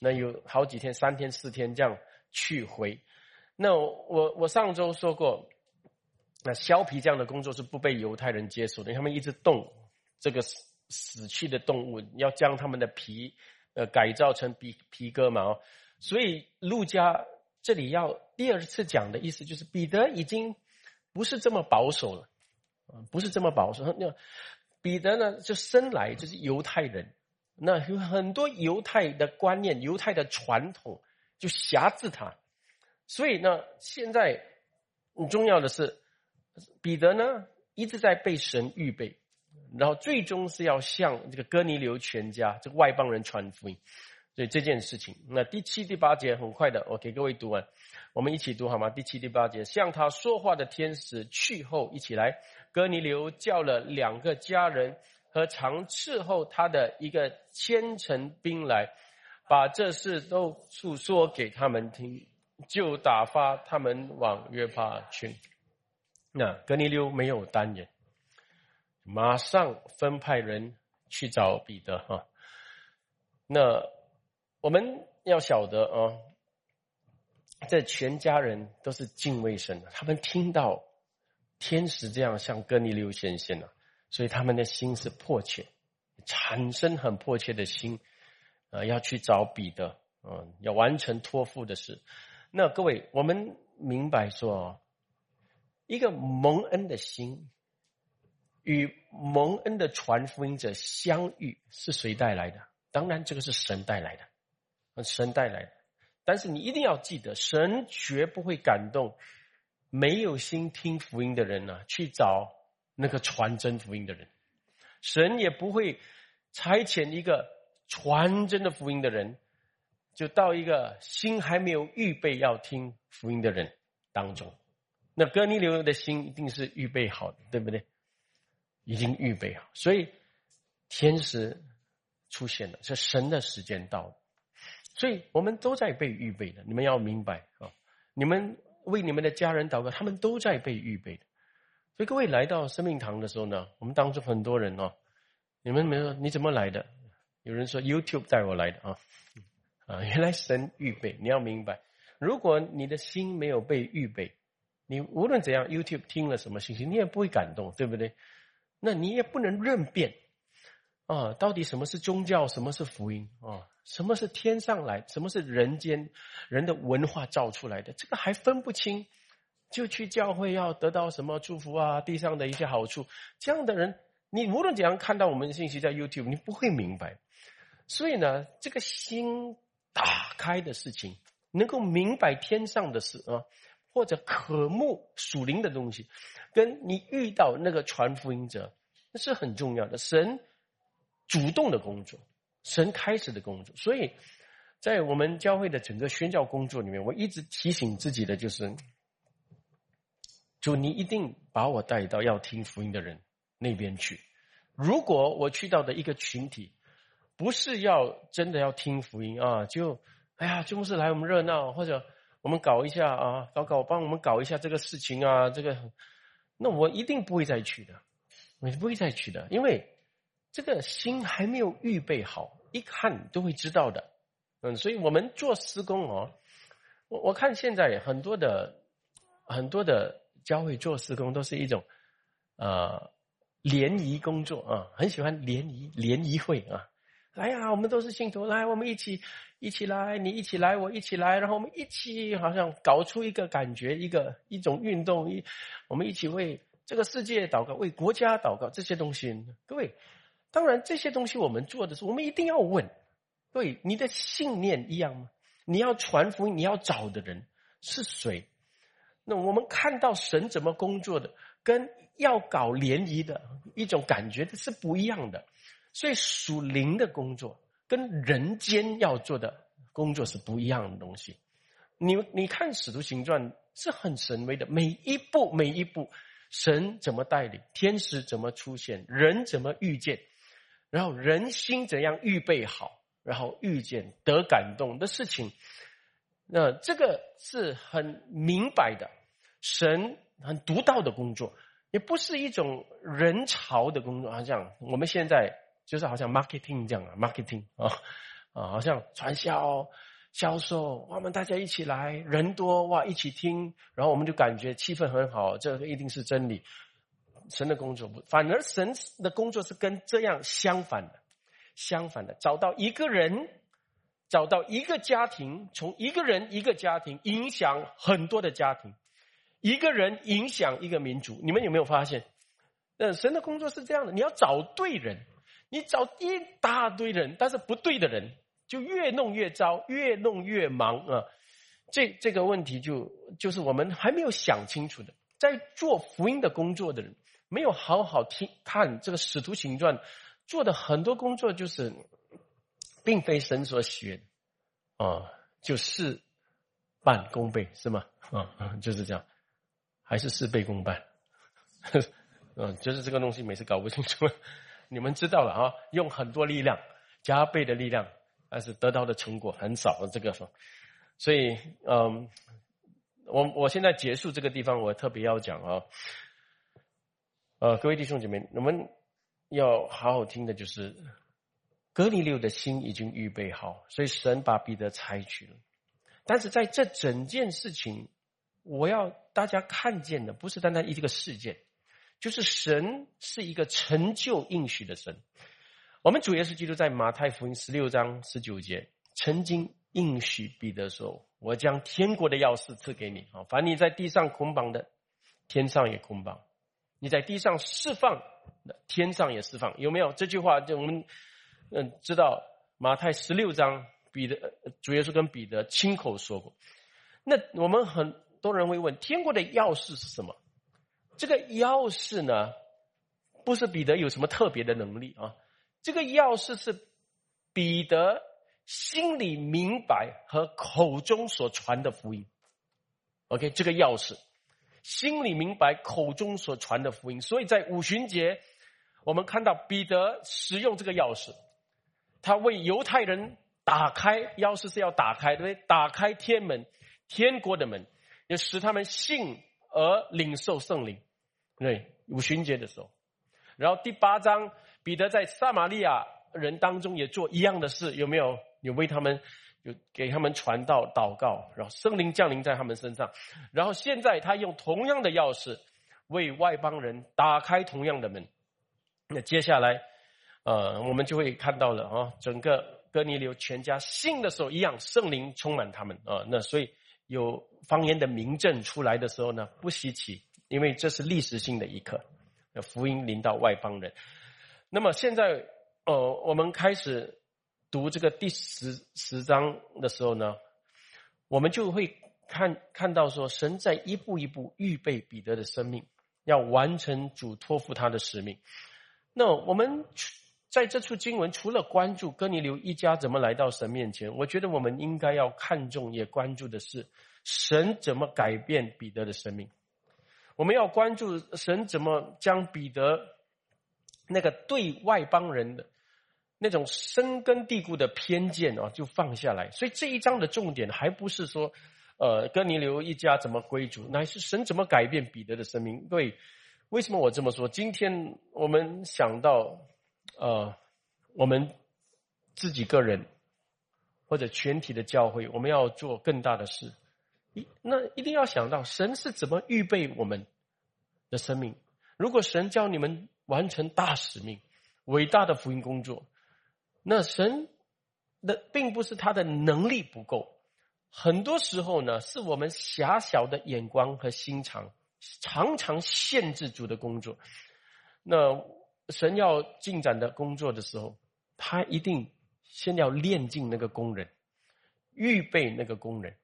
那有好几天，三天四天这样去回。那我我上周说过，那削皮匠的工作是不被犹太人接受的，他们一直动这个死死去的动物，要将他们的皮呃改造成皮皮革嘛哦。所以路加这里要第二次讲的意思就是，彼得已经不是这么保守了，不是这么保守那。彼得呢，就生来就是犹太人，那有很多犹太的观念、犹太的传统就辖制他，所以呢，现在很重要的是，彼得呢一直在被神预备，然后最终是要向这个哥尼流全家这个外邦人传福音，所以这件事情，那第七、第八节很快的，我给各位读完，我们一起读好吗？第七、第八节，向他说话的天使去后，一起来。哥尼流叫了两个家人和常伺候他的一个千层兵来，把这事都诉说给他们听，就打发他们往约帕去。那哥尼流没有单人，马上分派人去找彼得哈。那我们要晓得啊，这全家人都是敬畏神的，他们听到。天使这样向哥尼流显现了，所以他们的心是迫切，产生很迫切的心，呃，要去找彼得，嗯，要完成托付的事。那各位，我们明白说，一个蒙恩的心与蒙恩的传福音者相遇，是谁带来的？当然，这个是神带来的，神带来的。但是你一定要记得，神绝不会感动。没有心听福音的人呢，去找那个传真福音的人，神也不会差遣一个传真的福音的人，就到一个心还没有预备要听福音的人当中。那哥尼流的心一定是预备好的，对不对？已经预备好，所以天使出现了，是神的时间到了，所以我们都在被预备的。你们要明白啊，你们。为你们的家人祷告，他们都在被预备的。所以各位来到生命堂的时候呢，我们当中很多人哦，你们没有你怎么来的？有人说 YouTube 带我来的啊，啊，原来神预备。你要明白，如果你的心没有被预备，你无论怎样 YouTube 听了什么信息，你也不会感动，对不对？那你也不能认辨啊，到底什么是宗教，什么是福音啊？什么是天上来？什么是人间人的文化造出来的？这个还分不清，就去教会要得到什么祝福啊？地上的一些好处，这样的人你无论怎样看到我们的信息在 YouTube，你不会明白。所以呢，这个心打开的事情，能够明白天上的事啊，或者渴慕属灵的东西，跟你遇到那个传福音者，那是很重要的。神主动的工作，神开始的工作。所以在我们教会的整个宣教工作里面，我一直提醒自己的就是：主，你一定把我带到要听福音的人那边去。如果我去到的一个群体，不是要真的要听福音啊，就哎呀，就是来我们热闹，或者我们搞一下啊，搞搞帮我们搞一下这个事情啊，这个，那我一定不会再去的，我不会再去的，因为这个心还没有预备好，一看都会知道的，嗯，所以我们做施工哦，我我看现在很多的很多的教会做施工都是一种呃联谊工作啊，很喜欢联谊联谊会啊。来呀，我们都是信徒，来，我们一起一起来，你一起来，我一起来，然后我们一起好像搞出一个感觉，一个一种运动，一我们一起为这个世界祷告，为国家祷告，这些东西，各位，当然这些东西我们做的时候，我们一定要问，对你的信念一样吗？你要传福音，你要找的人是谁？那我们看到神怎么工作的，跟要搞联谊的一种感觉是不一样的。所以属灵的工作跟人间要做的工作是不一样的东西。你你看《使徒行传》是很神威的，每一步每一步，神怎么带领，天使怎么出现，人怎么遇见，然后人心怎样预备好，然后遇见得感动的事情，那这个是很明白的，神很独到的工作，也不是一种人潮的工作，好像我们现在。就是好像 marketing 这样啊，marketing 啊 (laughs) 啊，好像传销、销售，我们大家一起来，人多哇，一起听，然后我们就感觉气氛很好，这个一定是真理。神的工作不，反而神的工作是跟这样相反的，相反的，找到一个人，找到一个家庭，从一个人一个家庭影响很多的家庭，一个人影响一个民族。你们有没有发现？嗯，神的工作是这样的，你要找对人。你找一大堆人，但是不对的人，就越弄越糟，越弄越忙啊！这这个问题就就是我们还没有想清楚的，在做福音的工作的人，没有好好听看这个使徒行传做的很多工作，就是并非神所喜悦啊，就事半功倍是吗？啊，就是这样，还是事倍功半？嗯，(laughs) 就是这个东西每次搞不清楚。你们知道了啊，用很多力量，加倍的力量，但是得到的成果很少的这个，所以嗯，我我现在结束这个地方，我特别要讲啊，呃，各位弟兄姐妹，我们要好好听的就是，格尼六的心已经预备好，所以神把彼得采取了，但是在这整件事情，我要大家看见的不是单单一这个事件。就是神是一个成就应许的神。我们主耶稣基督在马太福音十六章十九节曾经应许彼得说：“我将天国的钥匙赐给你啊！凡你在地上捆绑的，天上也捆绑；你在地上释放的，天上也释放。”有没有这句话？就我们嗯知道马太十六章彼得主耶稣跟彼得亲口说过。那我们很多人会问：天国的钥匙是什么？这个钥匙呢，不是彼得有什么特别的能力啊。这个钥匙是彼得心里明白和口中所传的福音。OK，这个钥匙心里明白，口中所传的福音。所以在五旬节，我们看到彼得使用这个钥匙，他为犹太人打开钥匙是要打开，对不对？打开天门，天国的门，也使他们信而领受圣灵。对，五旬节的时候，然后第八章，彼得在撒玛利亚人当中也做一样的事，有没有？有为他们，有给他们传道、祷告，然后圣灵降临在他们身上。然后现在他用同样的钥匙为外邦人打开同样的门。那接下来，呃，我们就会看到了啊，整个哥尼流全家信的时候，一样圣灵充满他们啊。那所以有方言的名证出来的时候呢，不稀奇。因为这是历史性的一刻，福音临到外邦人。那么现在，呃，我们开始读这个第十十章的时候呢，我们就会看看到说，神在一步一步预备彼得的生命，要完成主托付他的使命。那我们在这处经文，除了关注哥尼流一家怎么来到神面前，我觉得我们应该要看重也关注的是，神怎么改变彼得的生命。我们要关注神怎么将彼得。那个对外邦人的那种深根蒂固的偏见啊，就放下来。所以这一章的重点还不是说，呃，哥尼流一家怎么归主，乃是神怎么改变彼得的生命。对，为什么我这么说？今天我们想到，呃，我们自己个人或者全体的教会，我们要做更大的事，一那一定要想到神是怎么预备我们的生命。如果神教你们。完成大使命，伟大的福音工作。那神的并不是他的能力不够，很多时候呢，是我们狭小的眼光和心肠，常常限制住的工作。那神要进展的工作的时候，他一定先要练尽那个工人，预备那个工人。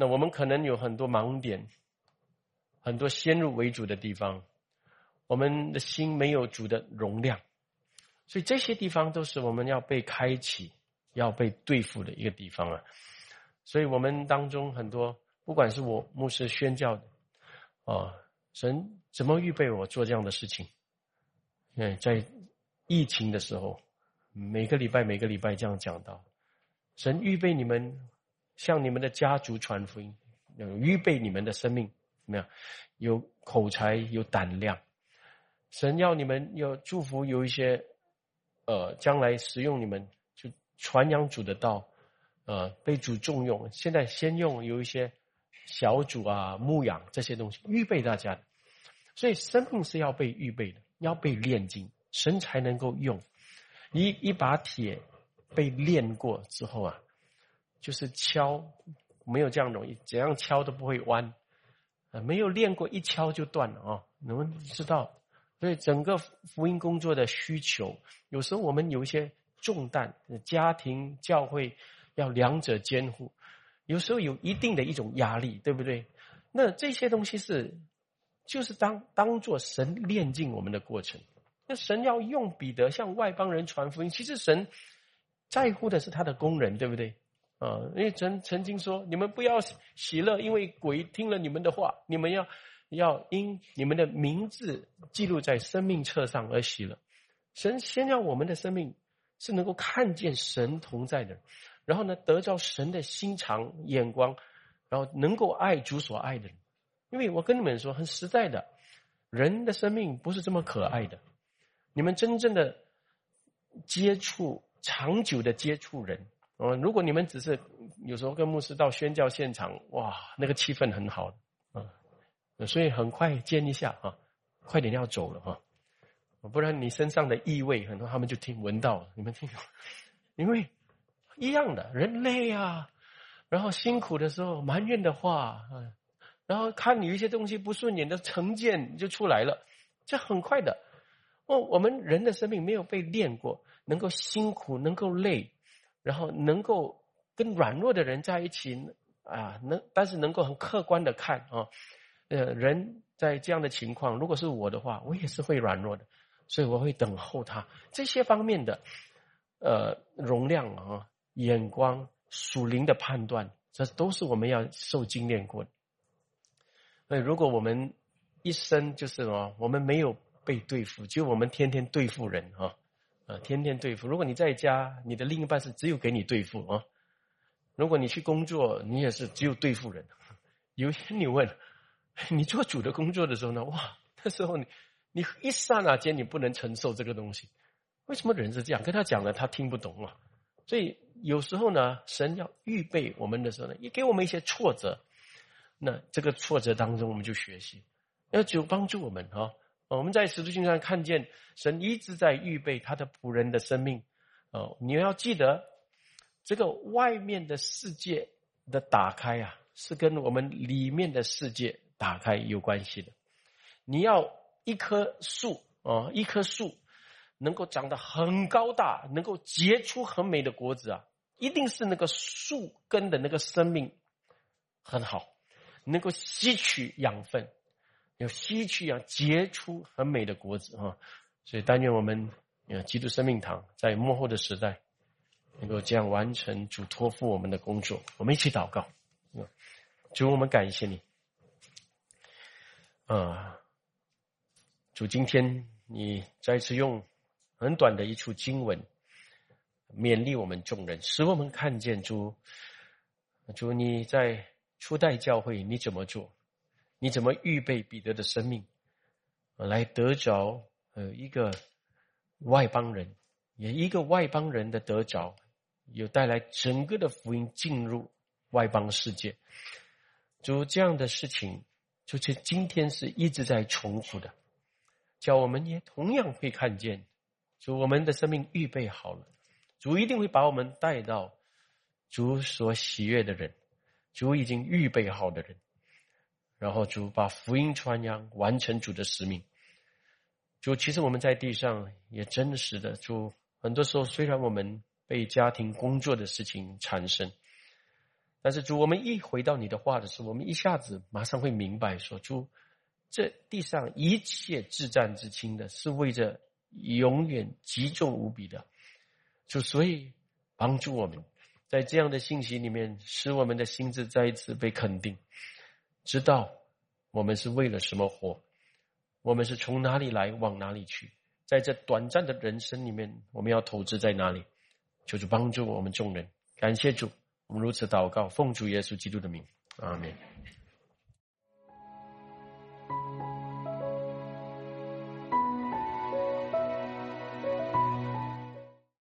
那我们可能有很多盲点，很多先入为主的地方。我们的心没有主的容量，所以这些地方都是我们要被开启、要被对付的一个地方啊。所以我们当中很多，不管是我牧师宣教，啊，神怎么预备我做这样的事情？嗯，在疫情的时候，每个礼拜每个礼拜这样讲到，神预备你们向你们的家族传福音，有预备你们的生命怎么样？有口才，有胆量。神要你们要祝福，有一些，呃，将来使用你们就传扬主的道，呃，被主重用。现在先用有一些小组啊、牧养这些东西预备大家，所以生命是要被预备的，要被炼金，神才能够用。一一把铁被炼过之后啊，就是敲，没有这样容易，怎样敲都不会弯，啊，没有练过一敲就断了啊，你们知道。所以整个福音工作的需求，有时候我们有一些重担，家庭、教会要两者兼顾，有时候有一定的一种压力，对不对？那这些东西是，就是当当做神炼尽我们的过程。那神要用彼得向外邦人传福音，其实神在乎的是他的工人，对不对？啊，因为曾曾经说，你们不要喜乐，因为鬼听了你们的话，你们要。要因你们的名字记录在生命册上而喜乐。神先让我们的生命是能够看见神同在的，然后呢，得到神的心肠眼光，然后能够爱主所爱的人。因为我跟你们说，很实在的，人的生命不是这么可爱的。你们真正的接触、长久的接触人，嗯，如果你们只是有时候跟牧师到宣教现场，哇，那个气氛很好。啊所以很快见一下啊，快点要走了哈，不然你身上的异味很多，他们就听闻到了。你们听，(laughs) 因为一样的人累啊，然后辛苦的时候埋怨的话，嗯，然后看你一些东西不顺眼的成见就出来了，这很快的。哦，我们人的生命没有被练过，能够辛苦，能够累，然后能够跟软弱的人在一起啊，能但是能够很客观的看啊。呃，人在这样的情况，如果是我的话，我也是会软弱的，所以我会等候他这些方面的，呃，容量啊，眼光、属灵的判断，这都是我们要受精炼过的。所以如果我们一生就是什么，我们没有被对付，就我们天天对付人啊，呃，天天对付。如果你在家，你的另一半是只有给你对付啊；如果你去工作，你也是只有对付人。有些你问。你做主的工作的时候呢？哇，那时候你你一刹那间你不能承受这个东西。为什么人是这样？跟他讲了，他听不懂啊。所以有时候呢，神要预备我们的时候呢，也给我们一些挫折。那这个挫折当中，我们就学习，要就帮助我们啊。我们在十字星上看见神一直在预备他的仆人的生命。哦，你要记得，这个外面的世界的打开啊，是跟我们里面的世界。打开有关系的，你要一棵树啊，一棵树，能够长得很高大，能够结出很美的果子啊，一定是那个树根的那个生命很好，能够吸取养分，要吸取养结出很美的果子啊。所以但愿我们呃基督生命堂在幕后的时代，能够这样完成主托付我们的工作。我们一起祷告，主，我们感谢你。啊，主，今天你再次用很短的一处经文勉励我们众人，使我们看见主，主你在初代教会你怎么做？你怎么预备彼得的生命来得着呃一个外邦人，也一个外邦人的得着，有带来整个的福音进入外邦世界。主这样的事情。就是今天是一直在重复的，叫我们也同样会看见，主我们的生命预备好了，主一定会把我们带到主所喜悦的人，主已经预备好的人，然后主把福音传扬，完成主的使命。主其实我们在地上也真实的，主很多时候虽然我们被家庭工作的事情缠身。但是主，我们一回到你的话的时候，我们一下子马上会明白说：主，这地上一切至战至轻的，是为着永远极重无比的。就所以帮助我们，在这样的信息里面，使我们的心智再一次被肯定，知道我们是为了什么活，我们是从哪里来，往哪里去，在这短暂的人生里面，我们要投资在哪里？就是帮助我们众人，感谢主。我们如此祷告，奉主耶稣基督的名，阿门。